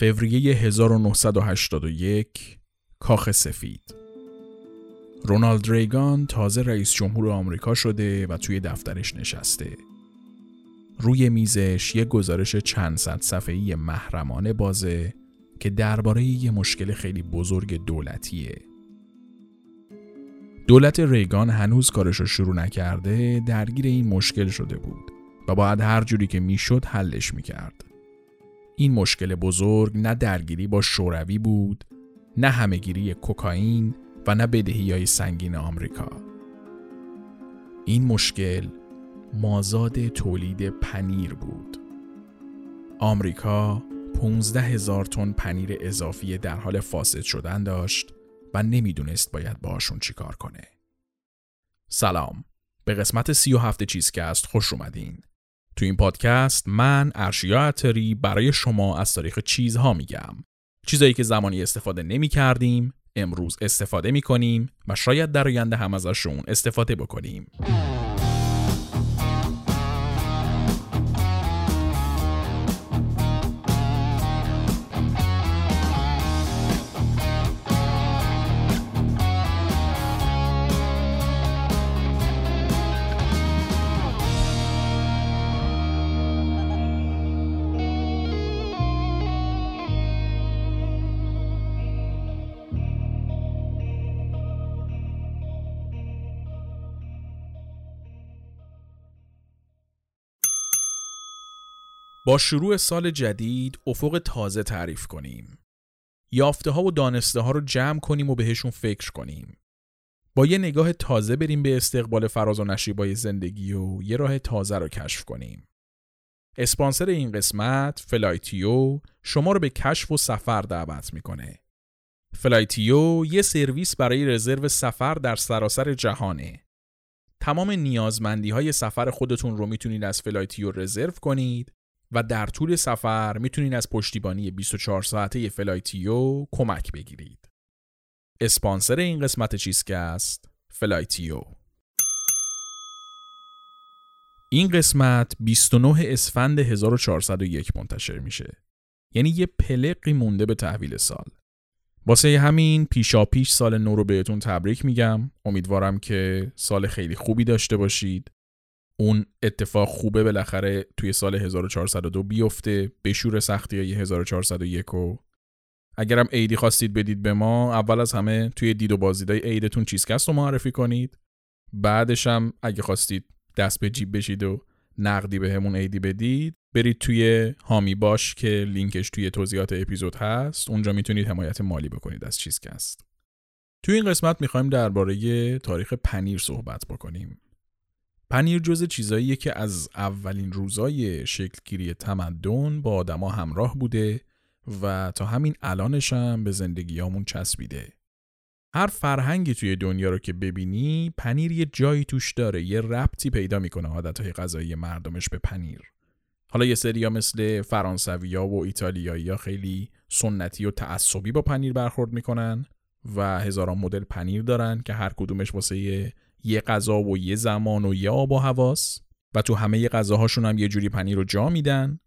فوریه 1981 کاخ سفید رونالد ریگان تازه رئیس جمهور آمریکا شده و توی دفترش نشسته. روی میزش یه گزارش چند صد صفحه‌ای محرمانه بازه که درباره یه مشکل خیلی بزرگ دولتیه. دولت ریگان هنوز کارش رو شروع نکرده درگیر این مشکل شده بود و باید هر جوری که می‌شد حلش می‌کرد. این مشکل بزرگ نه درگیری با شوروی بود نه همهگیری کوکائین و نه بدهی های سنگین آمریکا. این مشکل مازاد تولید پنیر بود. آمریکا 15 هزار تن پنیر اضافی در حال فاسد شدن داشت و نمی‌دونست باید باشون چیکار کنه. سلام. به قسمت سی و هفته چیزکست خوش اومدین. تو این پادکست من ارشیا عطری برای شما از تاریخ چیزها میگم. چیزایی که زمانی استفاده نمی کردیم امروز استفاده می کنیم و شاید در آینده هم ازشون استفاده بکنیم. با شروع سال جدید افق تازه تعریف کنیم. یافته ها و دانسته ها رو جمع کنیم و بهشون فکر کنیم. با یه نگاه تازه بریم به استقبال فراز و نشیبای زندگی و یه راه تازه رو کشف کنیم. اسپانسر این قسمت فلایتیو شما رو به کشف و سفر دعوت می‌کنه. فلایتیو یه سرویس برای رزرو سفر در سراسر جهانه. تمام نیازمندی های سفر خودتون رو می‌تونید از فلایتیو رزرو کنید و در طول سفر می‌تونید از پشتیبانی 24 ساعته فلایتیو کمک بگیرید. اسپانسر این قسمت چیزکست فلایتیو این قسمت 29 اسفند 1401 منتشر میشه. یعنی یه پلقی مونده به تحویل سال. واسه همین پیشا پیش سال نو رو بهتون تبریک میگم. امیدوارم که سال خیلی خوبی داشته باشید. اون اتفاق خوبه بالاخره توی سال 1402 بیفته بشور سختی های 1401 و اگرم عیدی خواستید بدید به ما اول از همه توی دید و بازدیدای عیدتون چیزکست رو معرفی کنید. بعدش هم اگه خواستید دست به جیب بشید و نقدی به همون عیدی بدید برید توی هامی باش که لینکش توی توضیحات اپیزود هست. اونجا می‌تونید حمایت مالی بکنید از چیزکست. توی این قسمت می‌خوایم درباره تاریخ پنیر صحبت بکنیم. پنیر جز چیزاییه که از اولین روزای شکلگیری تمدن با آدما همراه بوده و تا همین الانش هم به زندگیامون چسبیده. هر فرهنگی توی دنیا رو که ببینی پنیر یه جایی توش داره یه ربطی پیدا می‌کنه عادتهای غذایی مردمش به پنیر. حالا یه سریا مثل فرانسویا و ایتالیایی خیلی سنتی و تعصبی با پنیر برخورد می‌کنن و هزاران مدل پنیر دارن که هر کدومش واسه یه غذا و یه زمان و یه آب و هواست و تو همه غذاهاشون هم یه جوری پنیر رو جا میدن.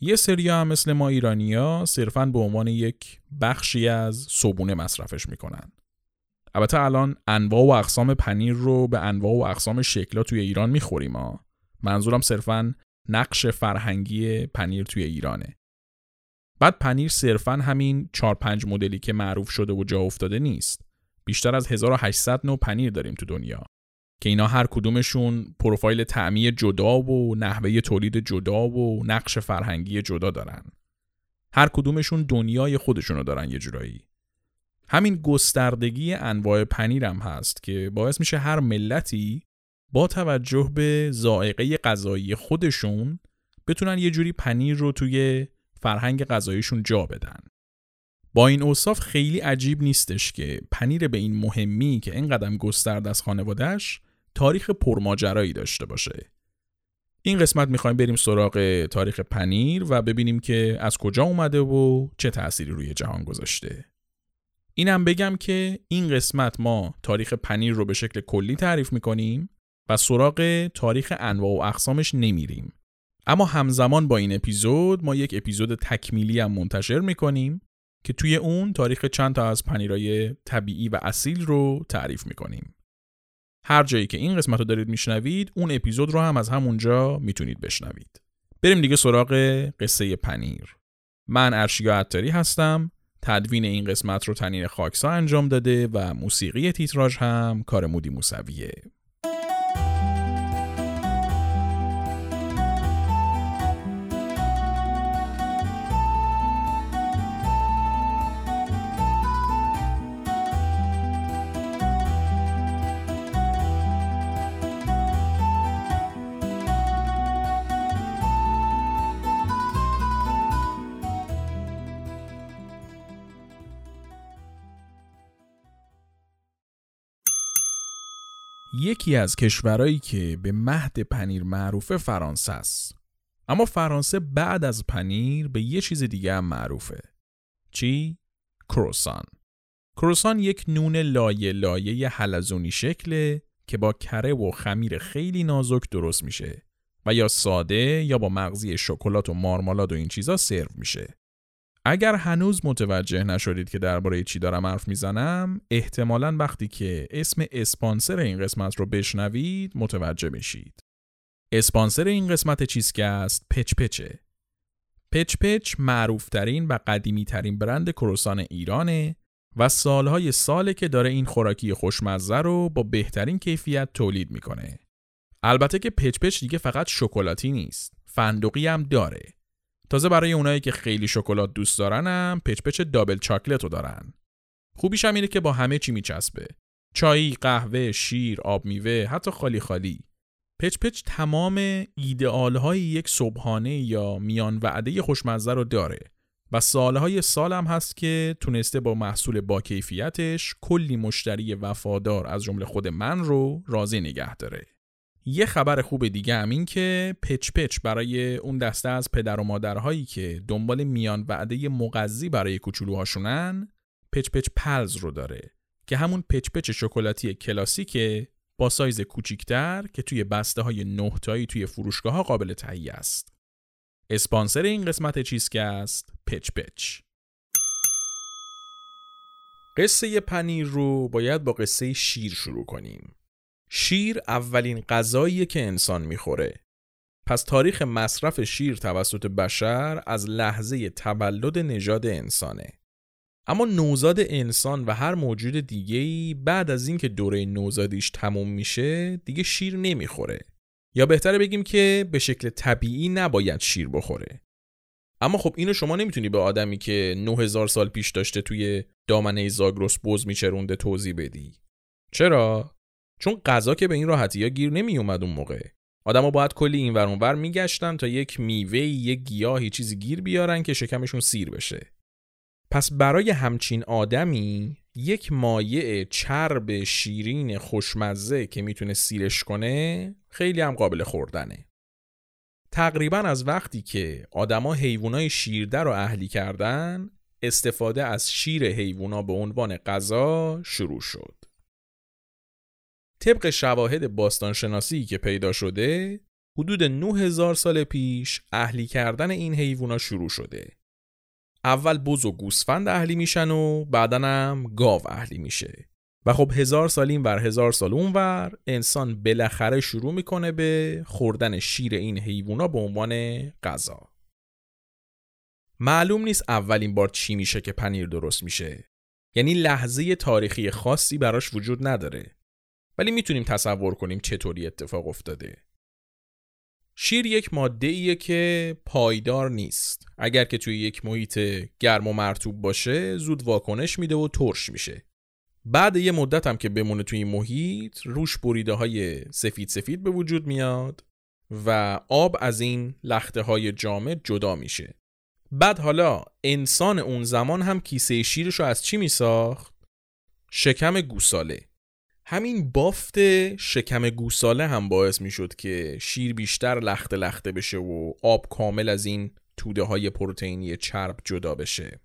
یه سری هم مثل ما ایرانیا صرفا به عنوان یک بخشی از صبونه مصرفش می‌کنن. البته الان انواع و اقسام پنیر رو به انواع و اقسام شکلا توی ایران می‌خوریم ها. منظورم صرفا نقش فرهنگی پنیر توی ایرانه. بعد پنیر صرفا همین 4 5 مدلی که معروف شده و جا افتاده نیست. بیشتر از 1800 نوع پنیر داریم تو دنیا که اینا هر کدومشون پروفایل تعمی جدا و نحوه تولید جدا و نقش فرهنگی جدا دارن. هر کدومشون دنیای خودشونو دارن یه جورایی. همین گستردگی انواع پنیرم هست که باعث میشه هر ملتی با توجه به زائقه غذایی خودشون بتونن یه جوری پنیر رو توی فرهنگ غذاییشون جا بدن. با این اوصاف خیلی عجیب نیستش که پنیر به این مهمی که اینقدر گسترد از خانوادهش تاریخ پرماجرایی داشته باشه. این قسمت می‌خوایم بریم سراغ تاریخ پنیر و ببینیم که از کجا اومده و چه تأثیری روی جهان گذاشته. اینم بگم که این قسمت ما تاریخ پنیر رو به شکل کلی تعریف می‌کنیم و سراغ تاریخ انواع و اقسامش نمیریم. اما همزمان با این اپیزود ما یک اپیزود تکمیلی هم منتشر می‌کنیم که توی اون تاریخ چند تا از پنیرای طبیعی و اصیل رو تعریف می‌کنیم. هر جایی که این قسمت رو دارید میشنوید اون اپیزود رو هم از همونجا می‌تونید بشنوید. بریم دیگه سراغ قصه پنیر. من ارشیا عطاری هستم. تدوین این قسمت رو تنین خاکسا انجام داده و موسیقی تیتراژ هم کار مودی موسویه. یکی از کشورهایی که به مهد پنیر معروفه فرانسه است. اما فرانسه بعد از پنیر به یه چیز دیگه هم معروفه. چی؟ کروسان. کروسان یک نون لایه لایه حلزونی شکله که با کره و خمیر خیلی نازک درست میشه و یا ساده یا با مغزی شکلات و مارمالاد و این چیزا سرو میشه. اگر هنوز متوجه نشدید که درباره چی دارم حرف می‌زنم احتمالا وقتی که اسم اسپانسر این قسمت رو بشنوید متوجه میشید اسپانسر این قسمت چیزکست؟ پچ پچه. پچ پچ معروفترین و قدیمی ترین برند کروسان ایرانه و سالهای ساله که داره این خوراکی خوشمزه رو با بهترین کیفیت تولید می‌کنه. البته که پچ پچ دیگه فقط شکلاتی نیست. فندقی هم داره. تازه برای اونایی که خیلی شکلات دوست دارنم پچ دابل چاکلت رو دارن. خوبیش هم اینه که با همه چی میچسبه. چای، قهوه، شیر، آب میوه، حتی خالی خالی. پچ پچ تمام ایدئال های یک صبحانه یا میان وعده خوشمزه رو داره و سالهای سال هم هست که تونسته با محصول با کیفیتش کلی مشتری وفادار از جمله خود من رو راضی نگه داره. یه خبر خوب دیگه هم این که پچ پچ برای اون دسته از پدر و مادرهایی که دنبال میان وعده مغذی برای کوچولوهاشونن پچ پچ پلز رو داره که همون پچ پچ شکلاتی کلاسیکه با سایز کوچیکتر که توی بسته های نهتایی توی فروشگاه ها قابل تهیه است. اسپانسر این قسمت چیز که است پچ پچ. قصه پنیر رو باید با قصه شیر شروع کنیم. شیر اولین غذاییه که انسان می‌خوره. پس تاریخ مصرف شیر توسط بشر از لحظه تولد نژاد انسانه. اما نوزاد انسان و هر موجود دیگه‌ای بعد از اینکه دوره نوزادیش تموم میشه دیگه شیر نمی‌خوره. یا بهتره بگیم که به شکل طبیعی نباید شیر بخوره. اما خب اینو شما نمی‌تونی به آدمی که 9000 سال پیش داشته توی دامنه زاگرس بز میچرونده توضیح بدی. چرا؟ چون غذا که به این راحتی ها گیر نمی اومد اون موقع. آدما باید کلی این ور اونور میگشتن تا یک میوه یک گیاهی چیزی گیر بیارن که شکمشون سیر بشه. پس برای همچین آدمی یک مایع چرب شیرین خوشمزه که می‌تونه سیرش کنه خیلی هم قابل خوردنه. تقریبا از وقتی که آدما حیوانای شیرده رو اهلی کردن استفاده از شیر حیوونا به عنوان غذا شروع شد. طبق شواهد باستانشناسی که پیدا شده حدود 9000 سال پیش اهلی کردن این حیوونا شروع شده. اول بز و گوسفند اهلی میشن و بعدا هم گاو اهلی میشه. و خب هزار سال این ور هزار سال اون ور انسان بالاخره شروع می‌کنه به خوردن شیر این حیوونا به عنوان غذا. معلوم نیست اولین بار چی میشه که پنیر درست میشه. یعنی لحظه تاریخی خاصی براش وجود نداره. ولی می‌تونیم تصور کنیم چطوری اتفاق افتاده. شیر یک ماده ایه که پایدار نیست. اگر که توی یک محیط گرم و مرتوب باشه زود واکنش میده و ترش میشه. بعد یه مدت هم که بمونه توی این محیط روش بریده های سفید سفید به وجود میاد و آب از این لخته های جامد جدا میشه. بعد حالا انسان اون زمان هم کیسه شیرش رو از چی میساخت؟ شکم گوساله. همین بافت شکم گوساله هم باعث می شد که شیر بیشتر لخته لخته بشه و آب کامل از این توده های پروتئینی چرب جدا بشه.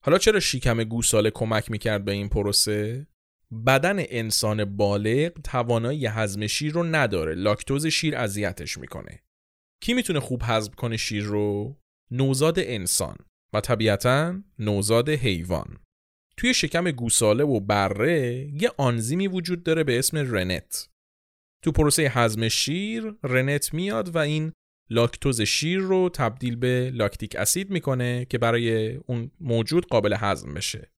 حالا چرا شکم گوساله کمک می‌کرد به این پروسه؟ بدن انسان بالغ توانایی هضم شیر رو نداره لاکتوز شیر اذیتش می‌کنه کی می‌تونه خوب هضم کنه شیر رو؟ نوزاد انسان و طبیعتا نوزاد حیوان. توی شکم گوساله و بره یه آنزیمی وجود داره به اسم رنت. تو پروسه هضم شیر رنت میاد و این لاکتوز شیر رو تبدیل به لاکتیک اسید می‌کنه که برای اون موجود قابل هضم بشه.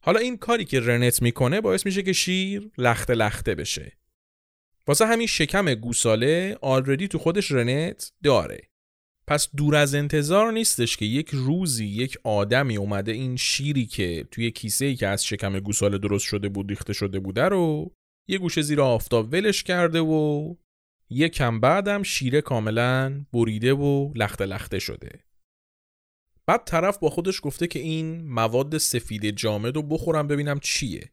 حالا این کاری که رنت می‌کنه باعث میشه که شیر لخته لخته بشه. واسه همین شکم گوساله آلردی تو خودش رنت داره. پس دور از انتظار نیستش که یک روزی یک آدمی اومده این شیری که توی کیسه ای که از شکم گوساله درست شده بود ریخته شده بوده رو یه گوشه زیر آفتاب ولش کرده و یه کم بعدم شیره کاملا بریده و لخته لخته شده. بعد طرف با خودش گفته که این مواد سفید جامد رو بخورم ببینم چیه.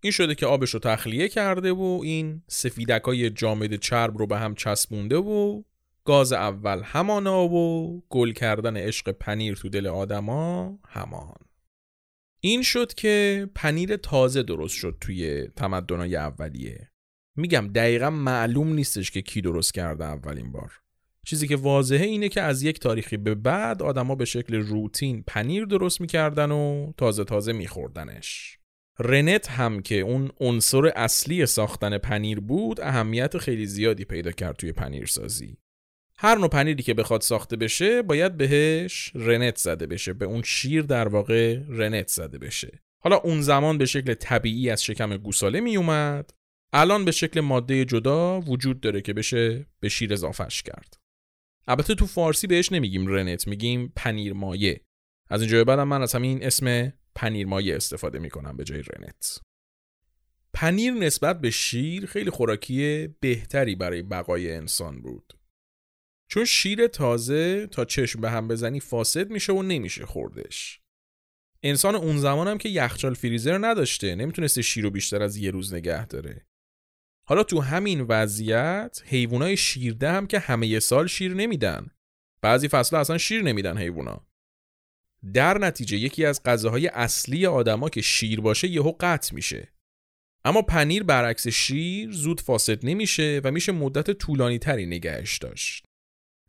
این شده که آبش رو تخلیه کرده و این سفیدکای جامد چرب رو به هم چسبونده و گاز اول همانا و گل کردن عشق پنیر تو دل آدما همان. این شد که پنیر تازه درست شد توی تمدنای اولیه. میگم دقیقا معلوم نیستش که کی درست کرده اولین بار. چیزی که واضحه اینه که از یک تاریخی به بعد آدما به شکل روتین پنیر درست می‌کردن و تازه تازه میخوردنش. رنت هم که اون عنصر اصلی ساختن پنیر بود اهمیت خیلی زیادی پیدا کرد توی پنیرسازی. هر نوع پنیری که بخواد ساخته بشه باید بهش رنت زده بشه. به اون شیر در واقع رنت زده بشه. حالا اون زمان به شکل طبیعی از شکم گوساله می اومد الان به شکل ماده جدا وجود داره که بشه به شیر اضافهش کرد. البته تو فارسی بهش نمیگیم رنت میگیم پنیر مایه از اینجا بعدم من از همین اسم پنیر مایه استفاده می‌کنم به جای رنت. پنیر نسبت به شیر خیلی خوراکی بهتری برای بقای انسان بود. چون شیر تازه تا چشم به هم بزنی فاسد میشه و نمیشه خوردش. انسان اون زمان هم که یخچال فریزر نداشته نمی‌تونسته شیر رو بیشتر از یه روز نگه داره. حالا تو همین وضعیت حیوانای شیرده هم که همه یه سال شیر نمیدن. بعضی فصل اصلا شیر نمیدن حیوونا. در نتیجه یکی از غذاهای اصلی آدما که شیر باشه یهو قطع میشه. اما پنیر برعکس شیر زود فاسد نمیشه و میشه مدت طولانی تری نگهش داشت.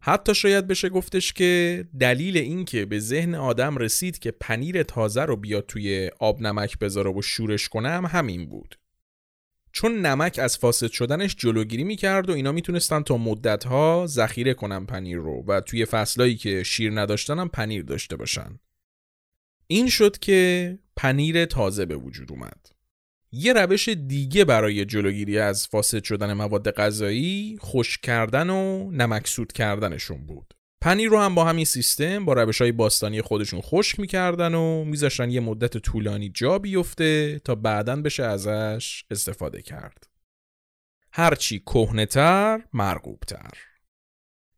حتی شاید بشه گفتش که دلیل این که به ذهن آدم رسید که پنیر تازه رو بیاد توی آب نمک بذاره و شورش کنه هم همین بود. چون نمک از فاسد شدنش جلوگیری می‌کرد و اینا می‌تونستن تا مدتها ذخیره کنن پنیر رو و توی فصلایی که شیر نداشتن هم پنیر داشته باشن. این شد که پنیر تازه به وجود اومد. یه روش دیگه برای جلوگیری از فاسد شدن مواد غذایی خشک کردن و نمکسود کردنشون بود. پنیر رو هم با همین سیستم با روش های باستانی خودشون خشک می‌کردن و میذاشتن یه مدت طولانی جا بیفته تا بعدا بشه ازش استفاده کرد. هرچی کهنهتر مرغوبتر.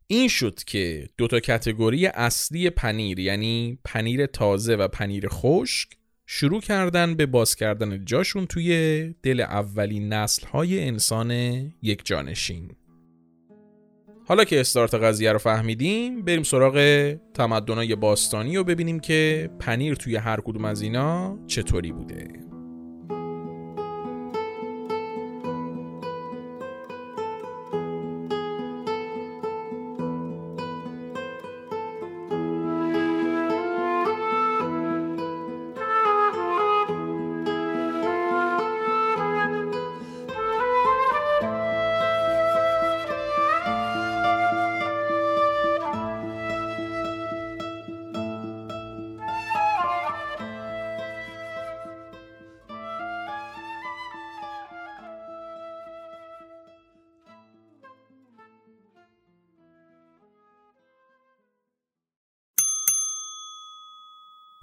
این شد که دوتا کتگوری اصلی پنیر یعنی پنیر تازه و پنیر خشک شروع کردن به باز کردن جاشون توی دل اولین نسل های انسان یک جانشین. حالا که استارت قضیه رو فهمیدیم بریم سراغ تمدنای باستانی و ببینیم که پنیر توی هر کدوم از اینا چطوری بوده.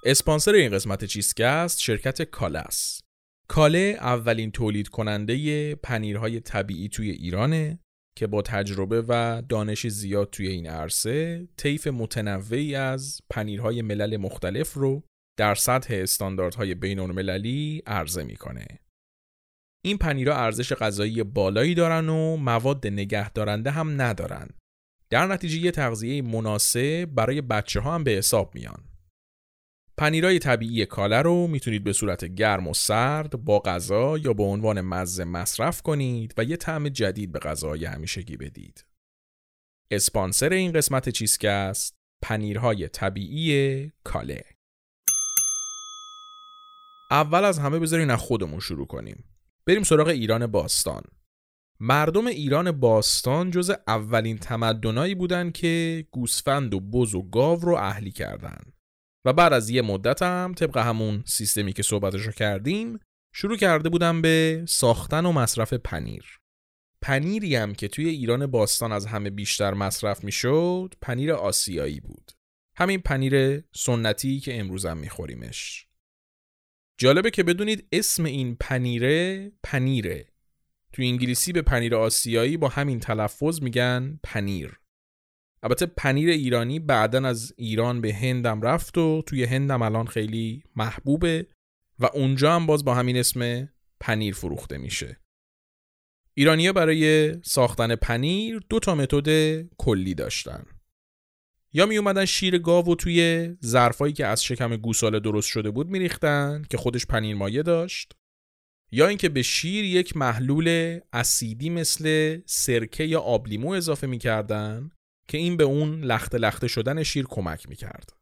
اسپانسر این قسمت چیزکست شرکت کالاس کاله اولین تولید کننده پنیرهای طبیعی توی ایرانه که با تجربه و دانش زیاد توی این عرصه طیف متنوعی از پنیرهای ملل مختلف رو در سطح استانداردهای بین المللی عرضه می‌کنه. این پنیرها ارزش غذایی بالایی دارن و مواد نگه دارنده هم ندارن. در نتیجه یه تغذیه مناسب برای بچه ها هم به حساب میان. پنیرای طبیعی کاله رو می‌تونید به صورت گرم و سرد با غذا یا به عنوان مزه مصرف کنید و یه طعم جدید به غذای همیشگی بدید. اسپانسر این قسمت چیزکست پنیرهای طبیعی کاله. اول از همه بذارین از خودمون شروع کنیم. بریم سراغ ایران باستان. مردم ایران باستان جز اولین تمدنایی بودن که گوسفند و بز و گاو رو اهلی کردن. و بعد از یه مدت هم طبق همون سیستمی که صحبتش رو کردیم شروع کرده بودن به ساختن و مصرف پنیر. پنیری هم که توی ایران باستان از همه بیشتر مصرف می‌شد پنیر آسیایی بود. همین پنیر سنتی که امروز هم میخوریمش. جالبه که بدونید اسم این پنیره پنیره. توی انگلیسی به پنیر آسیایی با همین تلفظ میگن پنیر. البته پنیر ایرانی بعدا از ایران به هندم رفت و توی هندم الان خیلی محبوبه و اونجا هم باز با همین اسم پنیر فروخته میشه. ایرانیا برای ساختن پنیر دو تا متد کلی داشتن. یا می اومدن شیر گاو و توی ظرفایی که از شکم گوساله درست شده بود میریختن که خودش پنیر مایه داشت یا اینکه به شیر یک محلول اسیدی مثل سرکه یا آبلیمو اضافه می‌کردن که این به اون لخته لخته شدن شیر کمک می‌کرد.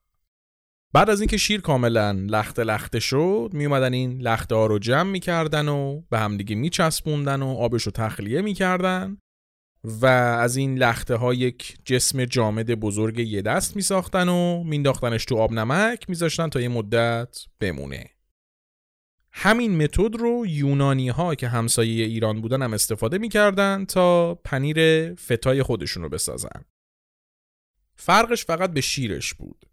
بعد از اینکه شیر کاملا لخته لخته شد می اومدن این لخته ها رو جمع می‌کردن و به همدیگه میچسبوندن و آبش رو تخلیه می‌کردن و از این لخته ها یک جسم جامد بزرگ یه دست می ساختن و مینداختنش تو آب نمک میذاشتن تا یه مدت بمونه. همین متد رو یونانی ها که همسایه ایران بودن هم استفاده می‌کردن تا پنیر فتای خودشون رو بسازن. فرقش فقط به شیرش بود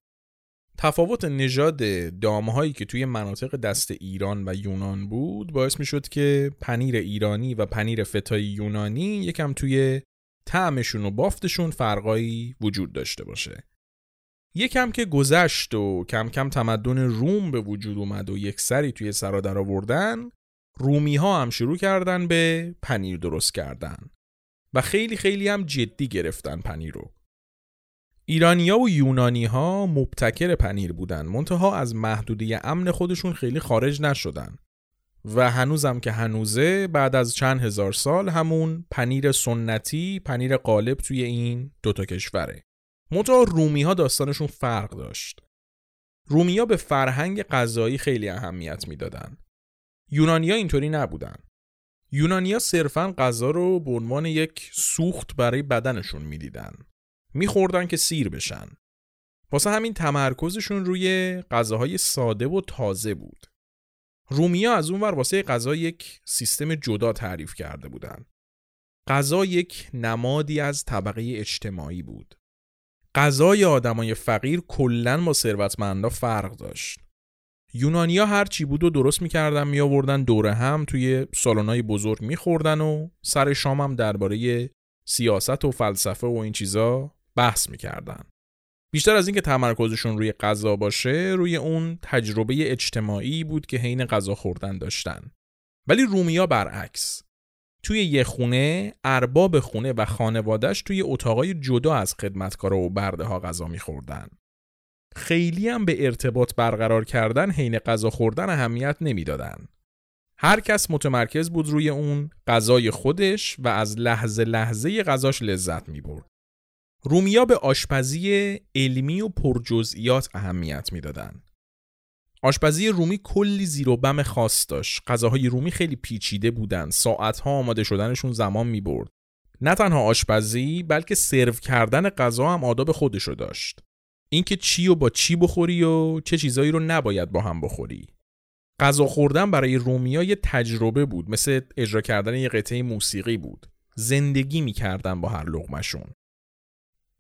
تفاوت نژاد دامهایی که توی مناطق دست ایران و یونان بود باعث می شد که پنیر ایرانی و پنیر فتای یونانی یکم توی طعمشون و بافتشون فرقایی وجود داشته باشه. یکم که گذشت و کم کم تمدن روم به وجود اومد و یک سری توی سرا در آوردن رومی ها هم شروع کردن به پنیر درست کردن و خیلی خیلی هم جدی گرفتن پنیر رو. ایرانیا و یونانی ها مبتکر پنیر بودن. منتها از محدودی امن خودشون خیلی خارج نشدن. و هنوزم که هنوزه بعد از چند هزار سال همون پنیر سنتی پنیر قالب توی این دوتا کشوره. منتها رومی ها داستانشون فرق داشت. رومی ها به فرهنگ غذایی خیلی اهمیت می‌دادن. یونانیا اینطوری نبودن. یونانیا صرفا غذا رو به عنوان یک سوخت برای بدنشون می‌دیدن. میخوردن که سیر بشن. واسه همین تمرکزشون روی غذاهای ساده و تازه بود. رومیا از اونور واسه غذا یک سیستم جدا تعریف کرده بودن. غذا یک نمادی از طبقه اجتماعی بود. غذای آدمای فقیر کلا با ثروتمندا فرق داشت. یونانیا هر چی بود و درست می‌کردن می آوردن دوره هم توی سالن‌های بزرگ میخوردن و سر شام هم درباره سیاست و فلسفه و این چیزا بحث می‌کردن. بیشتر از اینکه تمرکزشون روی غذا باشه روی اون تجربه اجتماعی بود که حین غذا خوردن داشتن. ولی رومیا برعکس. توی یه خونه ارباب خونه و خانوادهش توی اتاقای جدا از خدمتکارا و برده ها غذا میخوردن. خیلی هم به ارتباط برقرار کردن حین غذا خوردن اهمیت نمی‌دادن. هر کس متمرکز بود روی اون غذای خودش و از لحظه لحظه غذاش لذت می برد. رومیا به آشپزی علمی و پرجزئیات اهمیت می‌دادند. آشپزی رومی کلی زیر و بم خاص داشت. غذاهای رومی خیلی پیچیده بودند. ساعتها آماده شدنشون زمان می برد. نه تنها آشپزی بلکه سرو کردن غذا هم آداب خودشو داشت. اینکه چی و با چی بخوری و چه چیزایی رو نباید با هم بخوری. غذا خوردن برای رومیا یه تجربه بود مثل اجرا کردن یه قطعه موسیقی بود. زندگی می‌کردن با هر لغمشون.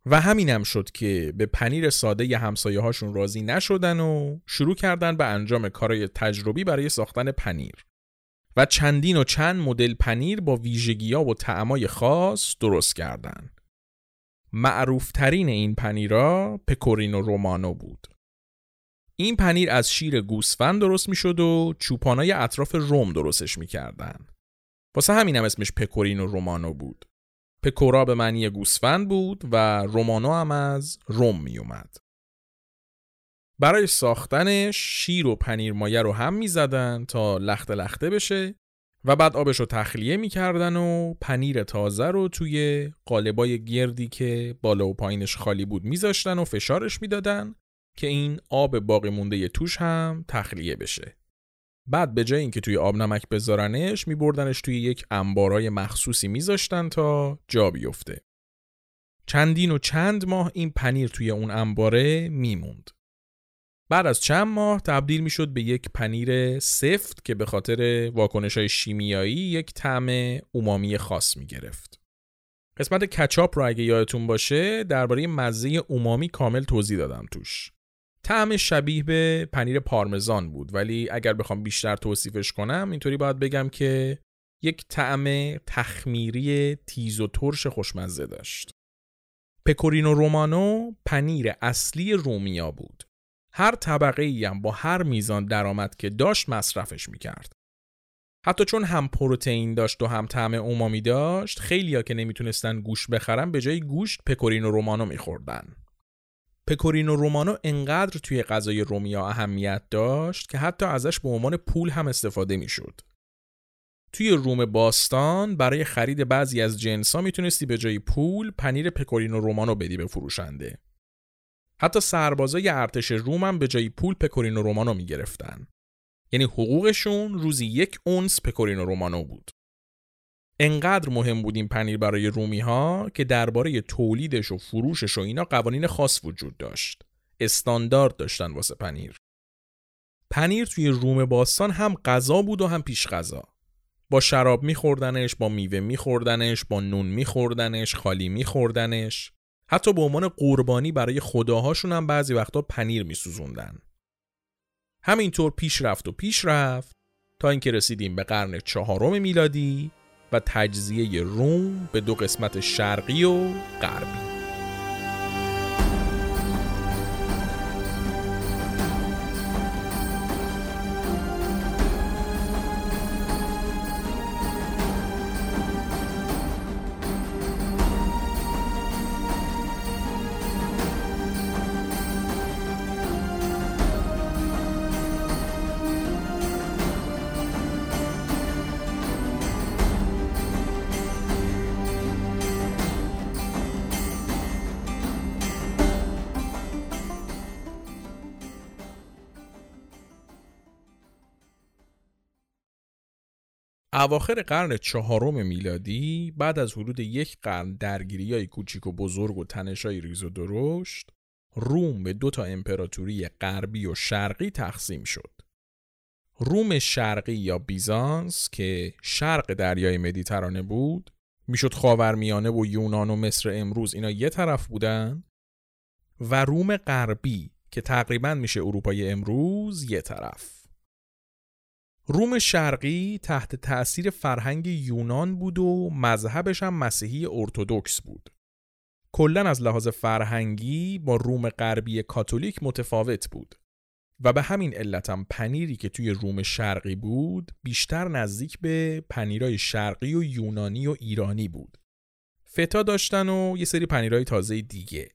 و همینم شد که به پنیر ساده ی همسایه هاشون راضی نشدن و شروع کردن به انجام کارای تجربی برای ساختن پنیر و چندین و چند مدل پنیر با ویژگی ها و طعمای خاص درست کردن. معروفترین این پنیرا پکورینو رومانو بود. این پنیر از شیر گوسفند درست می شد و چوپانای اطراف روم درستش می کردن. واسه همین هم اسمش پکورینو رومانو بود. پکورا به معنی گوسفند بود و رومانو هم از روم می اومد. برای ساختنش شیر و پنیر مایه رو هم می زدن تا لخته لخته بشه و بعد آبش رو تخلیه می‌کردن و پنیر تازه رو توی قالبای گردی که بالا و پایینش خالی بود میذاشتن و فشارش می‌دادن که این آب باقی مونده توش هم تخلیه بشه. بعد به جای اینکه توی آب نمک بذارنش میبردنش توی یک انبارای مخصوصی میذاشتن تا جا بیفته. چندین و چند ماه این پنیر توی اون انباره میموند. بعد از چند ماه تبدیل می‌شد به یک پنیر سفت که به خاطر واکنش های شیمیایی یک طعم اومامی خاص می گرفت. قسمت کچاپ رو اگه یادتون باشه درباره مزه اومامی کامل توضیح دادم توش. طعم شبیه به پنیر پارمزان بود ولی اگر بخوام بیشتر توصیفش کنم اینطوری باید بگم که یک طعم تخمیری تیز و ترش خوشمزه داشت. پکورینو رومانو پنیر اصلی رومیا بود. هر طبقه ای هم با هر میزان درآمد که داشت مصرفش می‌کرد. حتی چون هم پروتئین داشت و هم طعم اومامی داشت خیلیا که نمی‌تونستن گوشت بخرن به جای گوشت پکورینو رومانو میخوردن. پکورینو رومانو انقدر توی غذای رومیا اهمیت داشت که حتی ازش به عنوان پول هم استفاده می‌شد. توی روم باستان برای خرید بعضی از جنسا می‌تونستی به جای پول پنیر پکورینو رومانو بدی به فروشنده. حتی سربازای ارتش روم هم به جای پول پکورینو رومانو می‌گرفتن. یعنی حقوقشون روزی یک اونس پکورینو رومانو بود. انقدر مهم بود این پنیر برای رومی ها که درباره تولیدش و فروشش و اینا قوانین خاص وجود داشت. استاندارد داشتن واسه پنیر. پنیر توی روم باستان هم غذا بود و هم پیش غذا. با شراب میخوردنش، با میوه میخوردنش، با نون میخوردنش، خالی میخوردنش. حتی به عنوان قربانی برای خداهاشون هم بعضی وقتا پنیر میسوزوندن. همینطور پیش رفت و پیش رفت تا اینکه رسیدیم به قرن چهارم میلادی و تجزیه روم به دو قسمت شرقی و غربی. اواخر قرن چهارم میلادی بعد از حدود یک قرن درگیری های کوچیک و بزرگ و تنش های ریز و درشت روم به دو تا امپراتوری غربی و شرقی تقسیم شد. روم شرقی یا بیزانس که شرق دریای مدیترانه بود می‌شد خاورمیانه و یونان و مصر امروز اینا یه طرف بودن و روم غربی که تقریبا میشه اروپای امروز یه طرف روم شرقی تحت تأثیر فرهنگ یونان بود و مذهبش هم مسیحی ارتودکس بود. کلا از لحاظ فرهنگی با روم غربی کاتولیک متفاوت بود و به همین علتم پنیری که توی روم شرقی بود بیشتر نزدیک به پنیرای شرقی و یونانی و ایرانی بود. فتا داشتن و یه سری پنیرای تازه دیگه.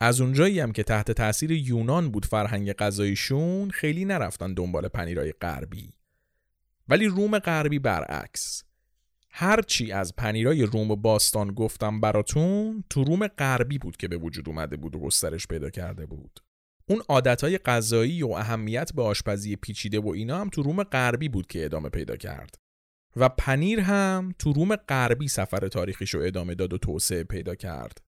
از اونجایی هم که تحت تأثیر یونان بود فرهنگ غذایشون خیلی نرفتن دنبال پنیرای غربی. ولی روم غربی برعکس. هرچی از پنیرای روم باستان گفتم براتون تو روم غربی بود که به وجود اومده بود و گسترش پیدا کرده بود. اون عادتهای غذایی و اهمیت به آشپزی پیچیده و اینا هم تو روم غربی بود که ادامه پیدا کرد. و پنیر هم تو روم غربی سفر تاریخیش رو ادامه داد و توسعه پیدا کرد.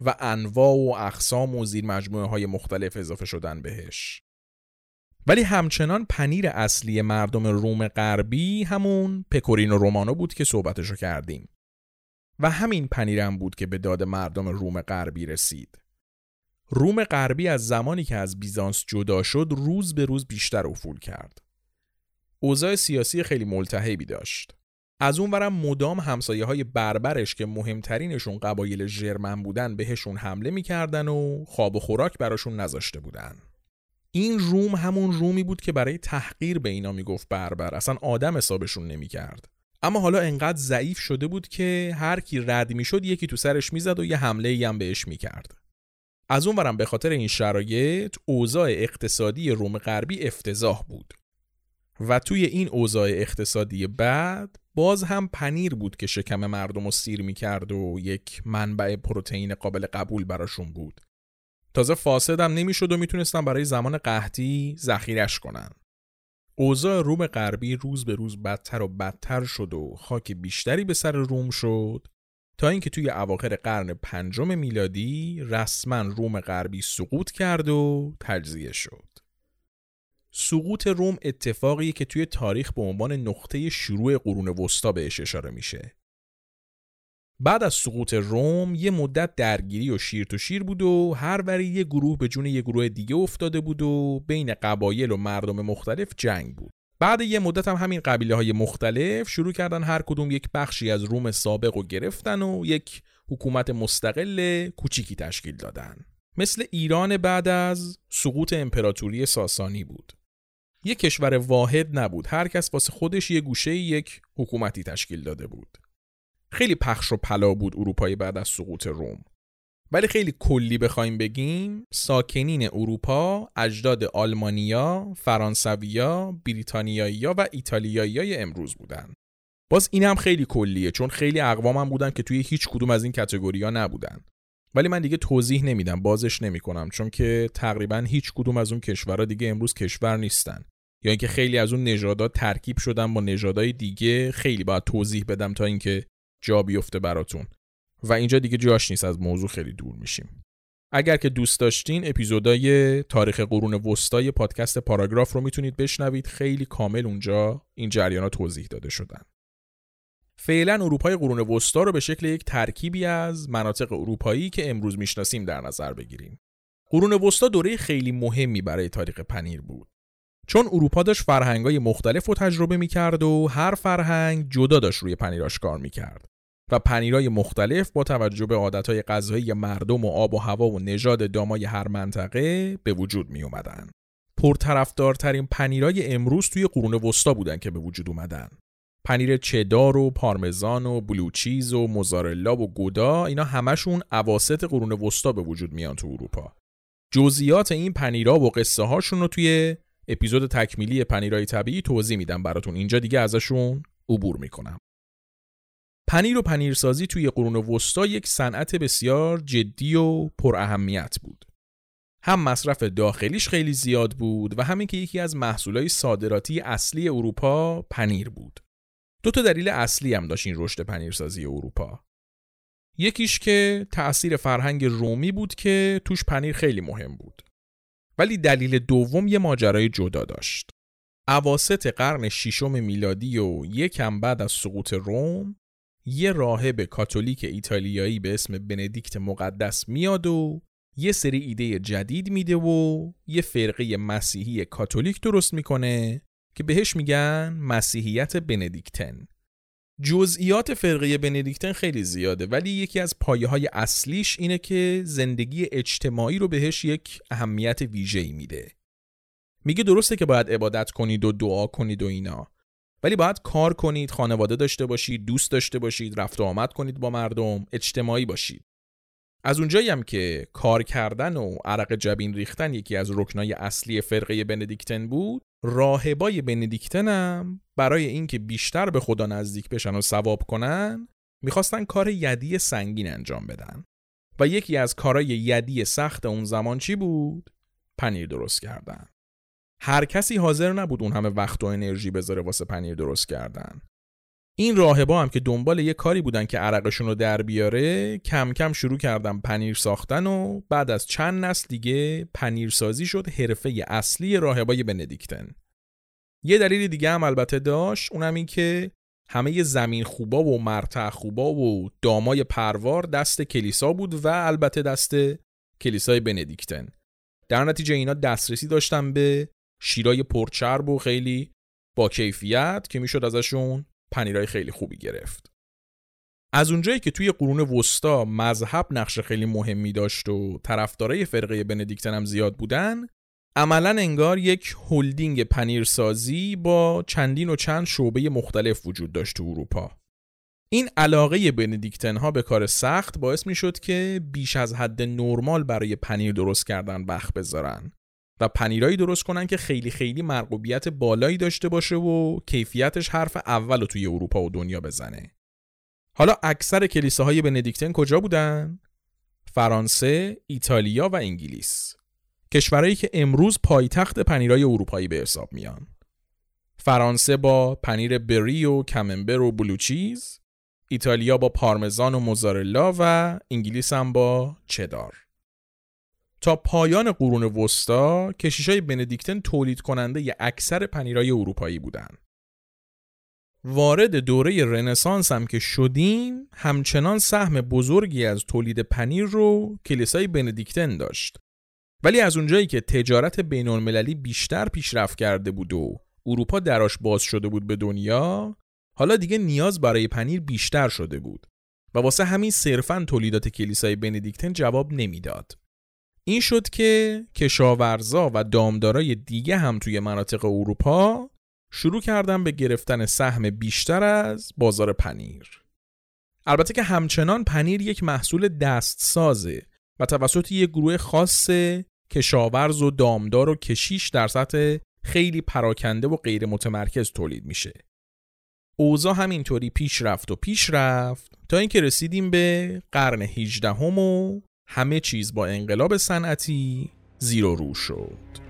و انواع و اقسام و زیر مجموعه های مختلف اضافه شدن بهش. ولی همچنان پنیر اصلی مردم روم غربی همون پکورینو رومانو بود که صحبتشو کردیم. و همین پنیرم بود که به داد مردم روم غربی رسید. روم غربی از زمانی که از بیزانس جدا شد روز به روز بیشتر افول کرد. اوضاع سیاسی خیلی ملتهبی داشت. از اون ورم مدام همسایه های بربرش که مهمترینشون قبایل ژرمن بودن بهشون حمله می‌کردن و خواب و خوراک براشون نذاشته بودن. این روم همون رومی بود که برای تحقیر به اینا می‌گفت بربر اصلا آدم حسابشون نمی‌کرد. اما حالا انقدر ضعیف شده بود که هر کی رد می‌شد یکی تو سرش می‌زد و یه حمله ای هم بهش می‌کرد. از اون برم به خاطر این شرایط اوضاع اقتصادی روم غربی افتضاح بود. و توی این اوضاع اقتصادی بعد باز هم پنیر بود که شکم مردم رو سیر می‌کرد و یک منبع پروتئین قابل قبول براشون بود. تازه هم نمی‌شد و می‌تونستن برای زمان قحطی ذخیرش کنن. اوضاع روم غربی روز به روز بدتر و بدتر شد و خاک بیشتری به سر روم شد تا اینکه توی اواخر قرن پنجم میلادی رسما روم غربی سقوط کرد و تجزیه شد. سقوط روم اتفاقی که توی تاریخ به عنوان نقطه شروع قرون وسطا بهش اشاره میشه. بعد از سقوط روم یه مدت درگیری و شیر تو شیر بود و هر بری یه گروه به جون یه گروه دیگه افتاده بود و بین قبایل و مردم مختلف جنگ بود. بعد یه مدت هم همین قبیله های مختلف شروع کردن هر کدوم یک بخشی از روم سابق و گرفتن و یک حکومت مستقل کوچیکی تشکیل دادن. مثل ایران بعد از سقوط امپراتوری ساسانی بود. یک کشور واحد نبود. هر کس واسه خودش یه گوشه یک حکومتی تشکیل داده بود. خیلی پخش و پلا بود اروپای بعد از سقوط روم. ولی خیلی کلی بخوایم بگیم ساکنین اروپا اجداد آلمانیا، فرانسویا، بریتانیایی‌ها و ایتالیاییای امروز بودن. باز این هم خیلی کلیه چون خیلی اقوام هم بودن که توی هیچ کدوم از این کتگوریا نبودن. ولی من دیگه توضیح نمیدم بازش نمی‌کنم چون که تقریبا هیچ کدوم از اون کشورها دیگه امروز کشور نیستن یا اینکه خیلی از اون نژادها ترکیب شدن با نژادهای دیگه خیلی باید توضیح بدم تا اینکه جا بیفته براتون. و اینجا دیگه جاش نیست از موضوع خیلی دور میشیم. اگر که دوست داشتین اپیزودای تاریخ قرون وسطای پادکست پاراگراف رو می‌تونید بشنوید. خیلی کامل اونجا این جریانا توضیح داده شدن. فعلا اروپای قرون وسطا رو به شکل یک ترکیبی از مناطق اروپایی که امروز می‌شناسیم در نظر بگیریم. قرون وسطا دوره خیلی مهمی برای تاریخ پنیر بود. چون اروپا داشت فرهنگای مختلف رو تجربه می‌کرد و هر فرهنگ جدا داشت روی پنیراش کار می‌کرد. و پنیرهای مختلف با توجه به عادتهای غذایی مردم و آب و هوا و نژاد دامای هر منطقه به وجود می اومدن. پرطرفدارترین پنیرهای امروز توی قرون وسطا بودن که به وجود اومدن. پنیر چدار و پارمزان و بلوچیز و موزارلا و گودا اینا همشون عواست قرون وسطا به وجود میان تو اروپا. جزئیات این پنیرها و قصه هاشون رو توی اپیزود تکمیلی پنیرهای طبیعی توضیح میدم براتون اینجا دیگه ازشون عبور می‌کنم. پنیر و پنیرسازی توی قرون وسطا یک صنعت بسیار جدی و پر اهمیت بود. هم مصرف داخلیش خیلی زیاد بود و همین که یکی از محصولات صادراتی اصلی اروپا پنیر بود. دو تا دلیل اصلی هم داشت این رشد پنیرسازی اروپا. یکیش که تأثیر فرهنگ رومی بود که توش پنیر خیلی مهم بود. ولی دلیل دوم یه ماجرای جدا داشت. اواسط قرن ششم میلادی و یکم بعد از سقوط روم یه راهب کاتولیک ایتالیایی به اسم بندیکت مقدس میاد و یه سری ایده جدید میده و یه فرقه مسیحی کاتولیک درست می‌کنه که بهش میگن مسیحیت بندیکتن. جزئیات فرقه بندیکتن خیلی زیاده ولی یکی از پایه های اصلیش اینه که زندگی اجتماعی رو بهش یک اهمیت ویژه‌ای میده. میگه درسته که باید عبادت کنید و دعا کنید و اینا. ولی باید کار کنید خانواده داشته باشید دوست داشته باشید رفت و آمد کنید با مردم اجتماعی باشید. از اونجایی هم که کار کردن و عرق جبین ریختن یکی از رکنای اصلی فرقه بندیکتن بود راهبای بندیکتن هم برای اینکه بیشتر به خدا نزدیک بشن و ثواب کنن می‌خواستن کار یدی سنگین انجام بدن. و یکی از کارهای یدی سخت اون زمان چی بود؟ پنیر درست کردن. هر کسی حاضر نبود اون همه وقت و انرژی بذاره واسه پنیر درست کردن. این راهبا هم که دنبال یه کاری بودن که عرقشون رو در بیاره کم کم شروع کردن پنیر ساختن و بعد از چند نسل دیگه پنیرسازی شد حرفه اصلی راهبای بندیکتن. یه دلیل دیگه هم البته داشت اونم این که همه زمین خوبا و مرتع خوبا و دامای پروار دست کلیسا بود و البته دست کلیسای بندیکتن. در نتیجه اینا دسترسی داشتن به شیرای پرچرب و خیلی با کیفیت که می‌شد ازشون پنیرای خیلی خوبی گرفت. از اونجایی که توی قرون وسطا مذهب نقش خیلی مهمی داشت و طرفدارای فرقه بندیکتن هم زیاد بودن عملا انگار یک هلدینگ پنیرسازی با چندین و چند شعبه مختلف وجود داشت تو اروپا این علاقه بندیکتن ها به کار سخت باعث می شد که بیش از حد نرمال برای پنیر درست کردن وقت بذارن پنیرایی درست کنن که خیلی خیلی مرغوبیت بالایی داشته باشه و کیفیتش حرف اول توی اروپا و دنیا بزنه. حالا اکثر کلیساهای بندیکتن کجا بودن؟ فرانسه، ایتالیا و انگلیس. کشورهایی که امروز پایتخت پنیرای اروپایی به حساب میان. فرانسه با پنیر بری و کممبر و بلوچیز، ایتالیا با پارمزان و موزارلا و انگلیس هم با چدار. تا پایان قرون وسطا کشیشای بندیکتن تولید کننده ی اکثر پنیرای اروپایی بودن. وارد دوره رنسانس هم که شدیم همچنان سهم بزرگی از تولید پنیر رو کلیسای بندیکتن داشت. ولی از اونجایی که تجارت بین المللی بیشتر پیشرفت کرده بود و اروپا دراش باز شده بود به دنیا حالا دیگه نیاز برای پنیر بیشتر شده بود و واسه همین صرفا تولیدات کلیسای بندیکتن جواب نمی‌داد. این شد که کشاورزا و دامدارای دیگه هم توی مناطق اروپا شروع کردن به گرفتن سهم بیشتر از بازار پنیر. البته که همچنان پنیر یک محصول دست سازه و توسط یک گروه خاص کشاورز و دامدار و کشیش در سطح خیلی پراکنده و غیر متمرکز تولید میشه. اوضاع همینطوری پیش رفت و پیش رفت تا اینکه رسیدیم به قرن 18 و همه چیز با انقلاب صنعتی زیر و رو شد.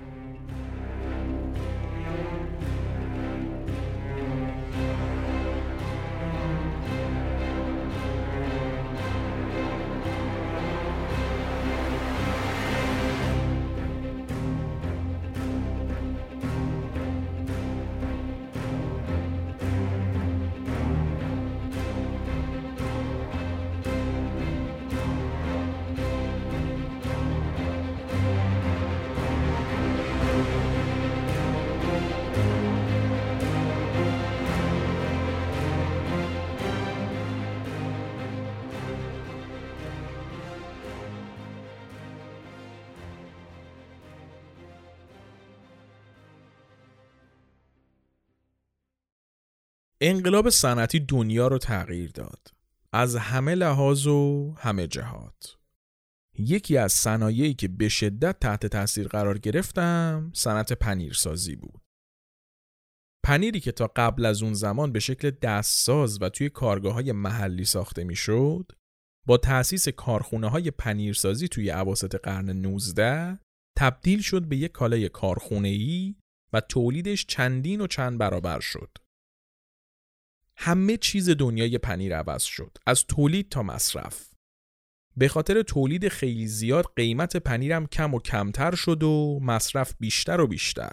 انقلاب صنعتی دنیا رو تغییر داد. از همه لحاظ و همه جهات. یکی از صنایعی که به شدت تحت تاثیر قرار گرفتم صنعت پنیرسازی بود. پنیری که تا قبل از اون زمان به شکل دستساز و توی کارگاه های محلی ساخته می‌شد با تأسیس کارخونه های پنیرسازی توی عواسط قرن 19 تبدیل شد به یک کالای کارخونه و تولیدش چندین و چند برابر شد. همه چیز دنیای پنیر عوض شد از تولید تا مصرف. به خاطر تولید خیلی زیاد قیمت پنیرم کم و کمتر شد و مصرف بیشتر و بیشتر.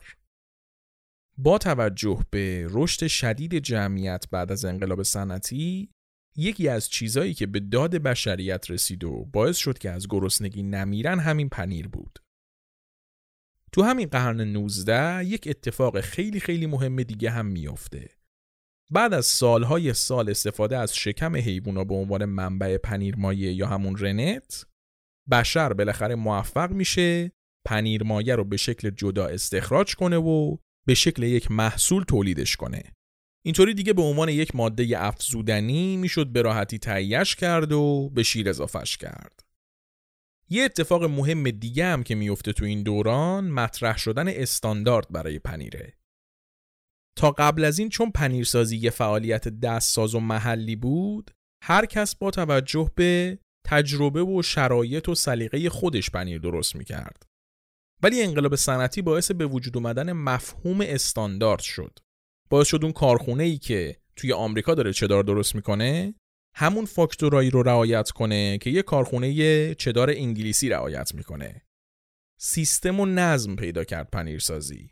با توجه به رشد شدید جمعیت بعد از انقلاب صنعتی یکی از چیزایی که به داد بشریت رسید و باعث شد که از گرسنگی نمیرن همین پنیر بود. تو همین قرن 19 یک اتفاق خیلی خیلی مهم دیگه هم میافته. بعد از سالهای سال استفاده از شکم حیوونا به عنوان منبع پنیر مایه یا همون رنت بشر بالاخره موفق میشه پنیر مایه رو به شکل جدا استخراج کنه و به شکل یک محصول تولیدش کنه. اینطوری دیگه به عنوان یک ماده افزودنی می‌شد به راحتی تهیهش کرد و به شیر اضافهش کرد. یه اتفاق مهم دیگه هم که میفته تو این دوران مطرح شدن استاندارد برای پنیره. تا قبل از این چون پنیرسازی یه فعالیت دستساز و محلی بود هر کس با توجه به تجربه و شرایط و سلیقه خودش پنیر درست می‌کرد. ولی انقلاب صنعتی باعث به وجود اومدن مفهوم استاندارد شد. باعث شد اون کارخونه ای که توی آمریکا داره چدار درست می‌کنه همون فاکتورایی رو رعایت کنه که یه کارخونه چدار انگلیسی رعایت می‌کنه. سیستم و نظم پیدا کرد پنیرسازی.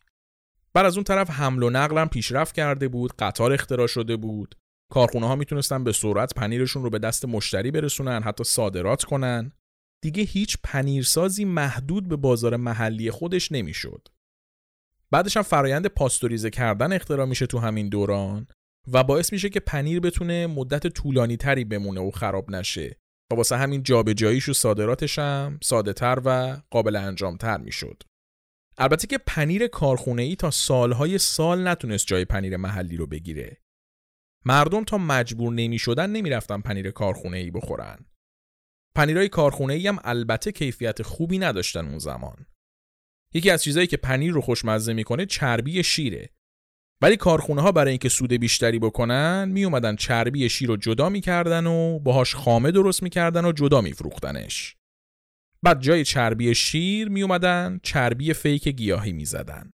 بر از اون طرف حمل و نقل هم پیشرفت کرده بود قطار اختراع شده بود. کارخونه ها می‌تونستن به سرعت پنیرشون رو به دست مشتری برسونن حتی صادرات کنن. دیگه هیچ پنیرسازی محدود به بازار محلی خودش نمی‌شد. بعدش هم فرایند پاستوریزه کردن اختراع میشه تو همین دوران و باعث میشه که پنیر بتونه مدت طولانی تری بمونه و خراب نشه و واسه همین جابجاییش و صادراتش هم ساده تر و قابل انجام تر می‌شد. البته که پنیر کارخونه ای تا سالهای سال نتونست جای پنیر محلی رو بگیره. مردم تا مجبور نمی شدن نمی رفتن پنیر کارخونه ای بخورن. پنیرهای کارخونه ای هم البته کیفیت خوبی نداشتن اون زمان. یکی از چیزایی که پنیر رو خوشمزه می‌کنه چربی شیره ولی کارخونه ها برای اینکه سود بیشتری بکنن می اومدن چربی شیر رو جدا می‌کردن و باهاش خامه درست می‌کردن و جدا میفروختنش بعد جای چربی شیر می اومدن چربی فیک گیاهی می‌زدن.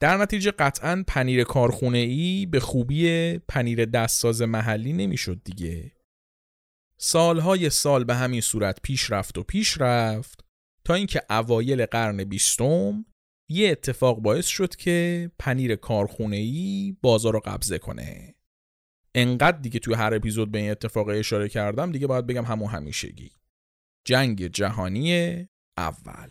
در نتیجه قطعا پنیر کارخونه ای به خوبی پنیر دستساز محلی نمی‌شد دیگه. سالهای سال به همین صورت پیش رفت و پیش رفت تا اینکه اوایل قرن بیستم یه اتفاق باعث شد که پنیر کارخونه ای بازار رو قبضه کنه. انقدر دیگه توی هر اپیزود به این اتفاق اشاره کردم دیگه باید بگم همون همیشگی. جنگ جهانی اول.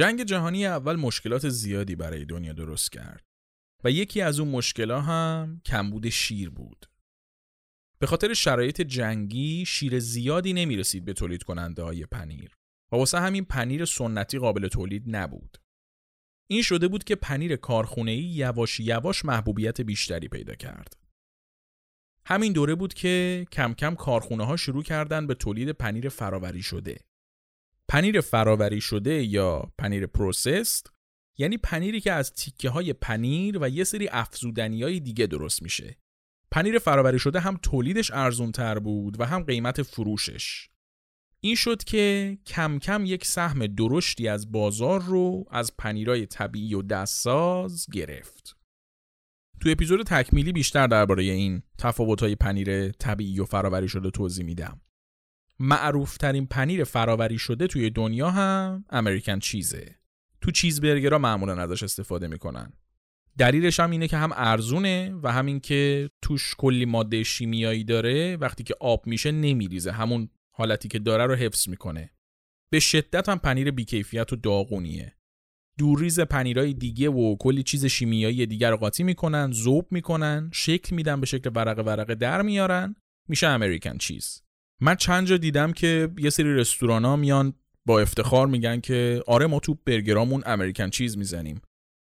جنگ جهانی اول مشکلات زیادی برای دنیا درست کرد و یکی از اون مشکلات هم کمبود شیر بود. به خاطر شرایط جنگی شیر زیادی نمی رسید به تولید کننده های پنیر و واسه همین پنیر سنتی قابل تولید نبود. این شده بود که پنیر کارخونه‌ای یواش یواش محبوبیت بیشتری پیدا کرد. همین دوره بود که کم کم کارخونه ها شروع کردن به تولید پنیر فراوری شده. پنیر فراوری شده یا پنیر processed یعنی پنیری که از تیکه های پنیر و یه سری افزودنی های دیگه درست میشه. پنیر فراوری شده هم تولیدش ارزون تر بود و هم قیمت فروشش. این شد که کم کم یک سهم درشتی از بازار رو از پنیرای طبیعی و دستساز گرفت. تو اپیزود تکمیلی بیشتر درباره این تفاوت‌های پنیر طبیعی و فراوری شده توضیح میدم. معروف ترین پنیر فراوری شده توی دنیا هم امریکن چیزه تو چیز برگرها معمولا ازش استفاده می‌کنن. دلیلش هم اینه که هم ارزونه و همین که توش کلی ماده شیمیایی داره وقتی که آب میشه نمیریزه. همون حالتی که داره رو حفظ می‌کنه. به شدت هم پنیر بیکیفیت و داغونیه. دورریز پنیرهای دیگه و کلی چیز شیمیایی دیگر رو قاطی می‌کنن زوب می‌کنن شکل میدن به شکل ورقه ورقه در میارن. میشه امریکن چیز من چند جا دیدم که یه سری رستوران ها میان با افتخار میگن که آره ما تو برگرامون امریکن چیز می‌زنیم.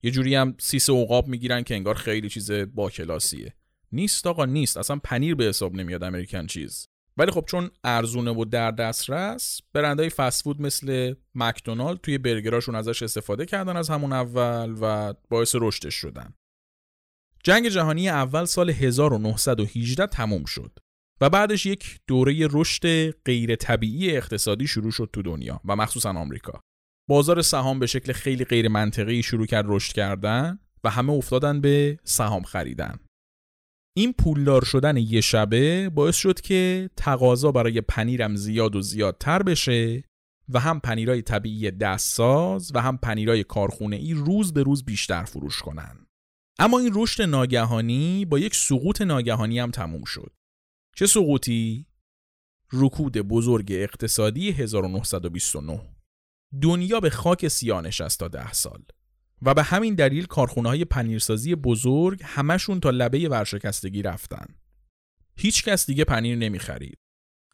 یه جوری هم سیس عقاب می‌گیرن که انگار خیلی چیز با کلاسیه. نیست آقا نیست. اصلا پنیر به حساب نمیاد امریکن چیز. ولی خب چون ارزونه و در دسترس برندهای فسفود مثل مکدونالد توی برگراشون ازش استفاده کردن از همون اول و باعث رشدش شدن. جنگ جهانی اول سال 1918 تموم شد. و بعدش یک دوره رشد غیر طبیعی اقتصادی شروع شد تو دنیا و مخصوصا آمریکا. بازار سهام به شکل خیلی غیر منطقی شروع کرد رشد کردن و همه افتادن به سهام خریدن. این پولدار شدن یه شبه باعث شد که تقاضا برای پنیرم زیاد و زیادتر بشه و هم پنیرای طبیعی دستساز و هم پنیرای کارخونه ای روز به روز بیشتر فروش کنن. اما این رشد ناگهانی با یک سقوط ناگهانی هم تموم شد. چه سقوطی؟ رکود بزرگ اقتصادی 1929 دنیا به خاک سیاه نشست تا ده سال و به همین دلیل کارخونه های پنیرسازی بزرگ همشون تا لبه ورشکستگی رفتن. هیچ کس دیگه پنیر نمی خرید.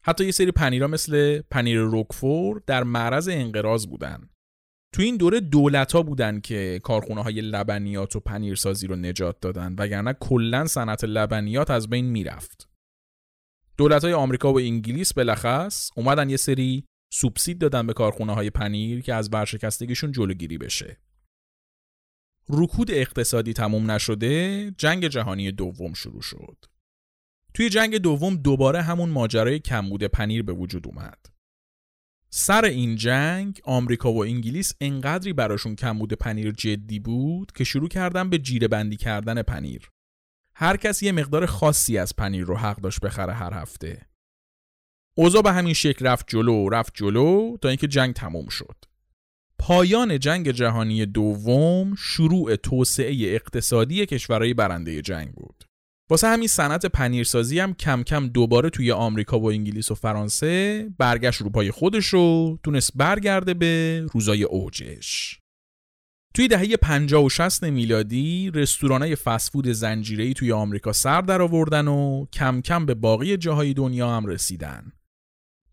حتی یه سری پنیرها مثل پنیر روکفور در معرض انقراض بودن. تو این دوره دولت ها بودن که کارخونه های لبنیات و پنیرسازی رو نجات دادن وگرنه کلا صنعت لبنیات از بین می‌رفت. دولت های آمریکا و انگلیس بلخص اومدن یه سری سوبسید دادن به کارخونه های پنیر که از ورشکستگیشون جلوگیری بشه. رکود اقتصادی تموم نشده جنگ جهانی دوم شروع شد. توی جنگ دوم دوباره همون ماجرای کمبود پنیر به وجود اومد. سر این جنگ آمریکا و انگلیس انقدری براشون کمبود پنیر جدی بود که شروع کردن به جیره بندی کردن پنیر. هر کسی یه مقدار خاصی از پنیر رو حق داشت بخره هر هفته. اوضاع به همین شکل رفت جلو رفت جلو تا اینکه جنگ تموم شد. پایان جنگ جهانی دوم شروع توسعه اقتصادی کشورهای برنده جنگ بود. واسه همین صنعت پنیرسازی هم کم کم دوباره توی آمریکا و انگلیس و فرانسه برگشت رو پای خودش رو تونست برگرده به روزای اوجش. توی دهه 50 و 60 میلادی رستورانای فسفود زنجیره‌ای توی آمریکا سر در آوردن و کم کم به باقی جاهای دنیا هم رسیدن.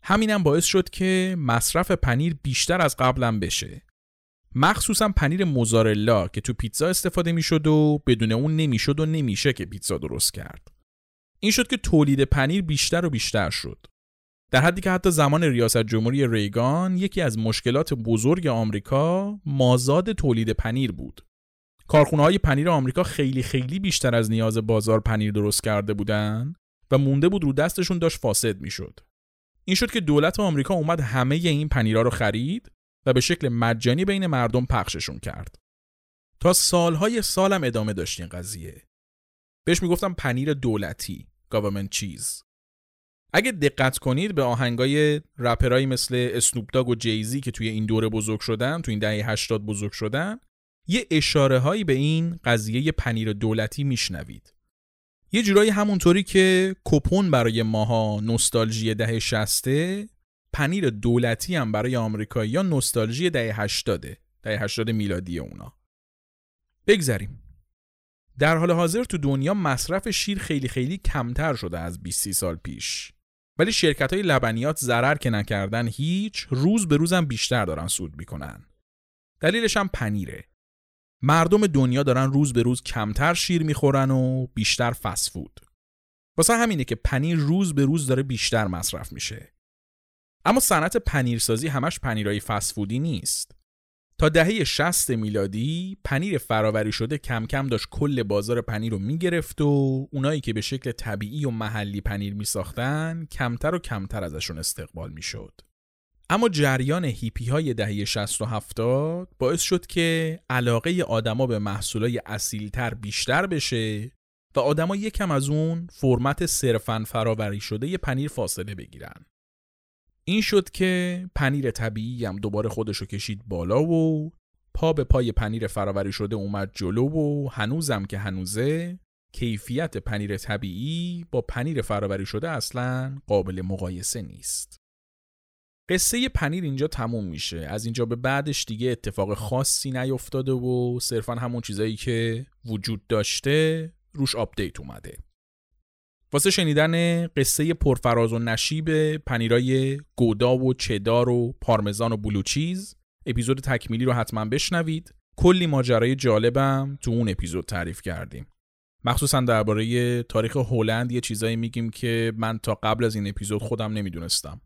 همینم باعث شد که مصرف پنیر بیشتر از قبلا بشه. مخصوصا پنیر موزارلا که تو پیتزا استفاده می‌شد و بدون اون نمی‌شد و نمیشه که پیتزا درست کرد. این شد که تولید پنیر بیشتر و بیشتر شد. در حدی که حتی زمان ریاست جمهوری ریگان یکی از مشکلات بزرگ آمریکا مازاد تولید پنیر بود. کارخونه های پنیر آمریکا خیلی خیلی بیشتر از نیاز بازار پنیر درست کرده بودن و مونده بود رو دستشون داشت فاسد می‌شد. این شد که دولت آمریکا اومد همه این پنیرها رو خرید و به شکل مجانی بین مردم پخششون کرد. تا سالهای سالم ادامه داشت این قضیه. بهش می‌گفتم پنیر دولتی، government cheese. اگه دقت کنید به آهنگای رپرایی مثل اسنوپ داگ و جیزی که توی این دوره بزرگ شدن توی این دهه 80 بزرگ شدن یه اشاره هایی به این قضیه پنیر دولتی میشنوید. یه جورایی همونطوری که کپون برای ماها نوستالژی دهه 60 پنیر دولتی هم برای آمریکایی یا نوستالژی دهه 80 دهه 80 میلادی اونا. بگذریم. در حال حاضر تو دنیا مصرف شیر خیلی خیلی کمتر شده از 20 سال پیش. ولی شرکت های لبنیات ضرر که نکردن هیچ روز به روزم بیشتر دارن سود می‌کنن. دلیلش هم پنیره. مردم دنیا دارن روز به روز کمتر شیر می‌خورن و بیشتر فسفود. واسه همینه که پنیر روز به روز داره بیشتر مصرف میشه. اما صنعت پنیرسازی همش پنیرهای فسفودی نیست. تا دهه 60 میلادی پنیر فراوری شده کم کم داشت کل بازار پنیر رو می‌گرفت و اونایی که به شکل طبیعی و محلی پنیر میساختن کمتر و کمتر ازشون استقبال می‌شد. اما جریان هیپی های دهه 60 و 70 باعث شد که علاقه آدما به محصولای اصیلتر بیشتر بشه و آدما یکم از اون فرمت صرفا فراوری شده پنیر فاصله بگیرن. این شد که پنیر طبیعی هم دوباره خودشو کشید بالا و پا به پای پنیر فراوری شده اومد جلو و هنوزم که هنوزه کیفیت پنیر طبیعی با پنیر فراوری شده اصلا قابل مقایسه نیست. قصه پنیر اینجا تموم میشه. از اینجا به بعدش دیگه اتفاق خاصی نیفتاده و صرفا همون چیزایی که وجود داشته روش آپدیت اومده. واسه شنیدن قصه پرفراز و نشیب پنیرای گودا و چدار و پارمزان و blue cheese اپیزود تکمیلی رو حتما بشنوید. کلی ماجرای جالبم تو اون اپیزود تعریف کردیم. مخصوصا درباره تاریخ هلند یه چیزایی میگیم که من تا قبل از این اپیزود خودم نمی‌دونستم.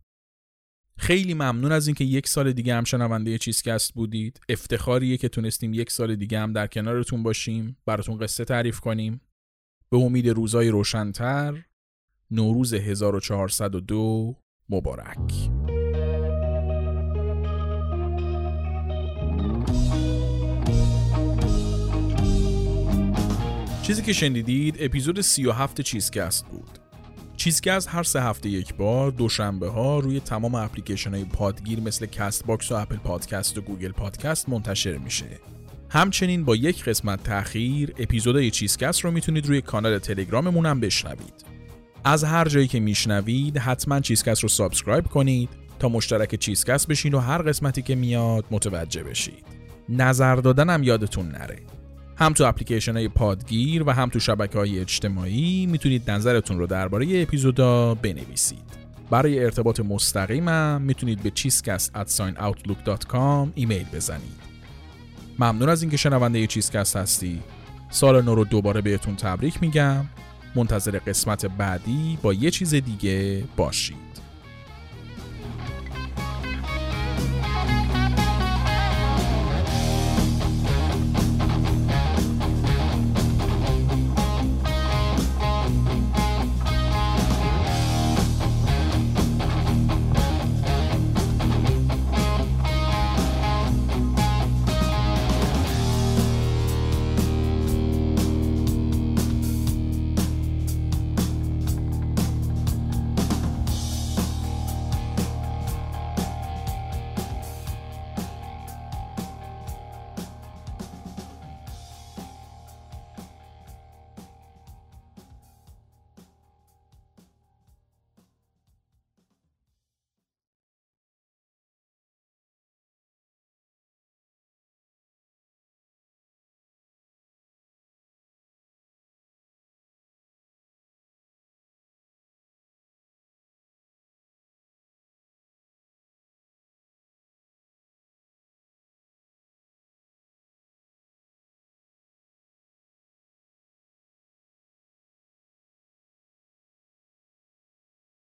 خیلی ممنون از اینکه یک سال دیگه هم شنونده چیزکست بودید. افتخاریه که تونستیم یک سال دیگه هم در کنارتون باشیم براتون قصه تعریف کنیم. به امید روزای روشنتر نوروز 1402 مبارک. چیزی که شنیدید اپیزود 37 چیزکست بود. چیزکست هر سه هفته یک بار دوشنبه ها روی تمام اپلیکیشن های پادگیر مثل Castbox و Apple Podcast و Google Podcast منتشر میشه. همچنین با یک قسمت تاخیر اپیزودهای چیزکست رو می‌تونید روی کانال تلگراممون هم بشنوید. از هر جایی که میشنوید حتما چیزکست رو subscribe کنید تا مشترک چیزکست بشین و هر قسمتی که میاد متوجه بشید. نظر دادن هم یادتون نره. هم تو اپلیکیشن های پادگیر و هم تو شبکه های اجتماعی می‌تونید نظرتون رو درباره اپیزودا بنویسید. برای ارتباط مستقیمم می‌تونید به cheesecast@outlook.com ایمیل بزنید. ممنون از اینکه شنونده چیزکست هستی. سال نو رو دوباره بهتون تبریک میگم. منتظر قسمت بعدی با یه چیز دیگه باشید.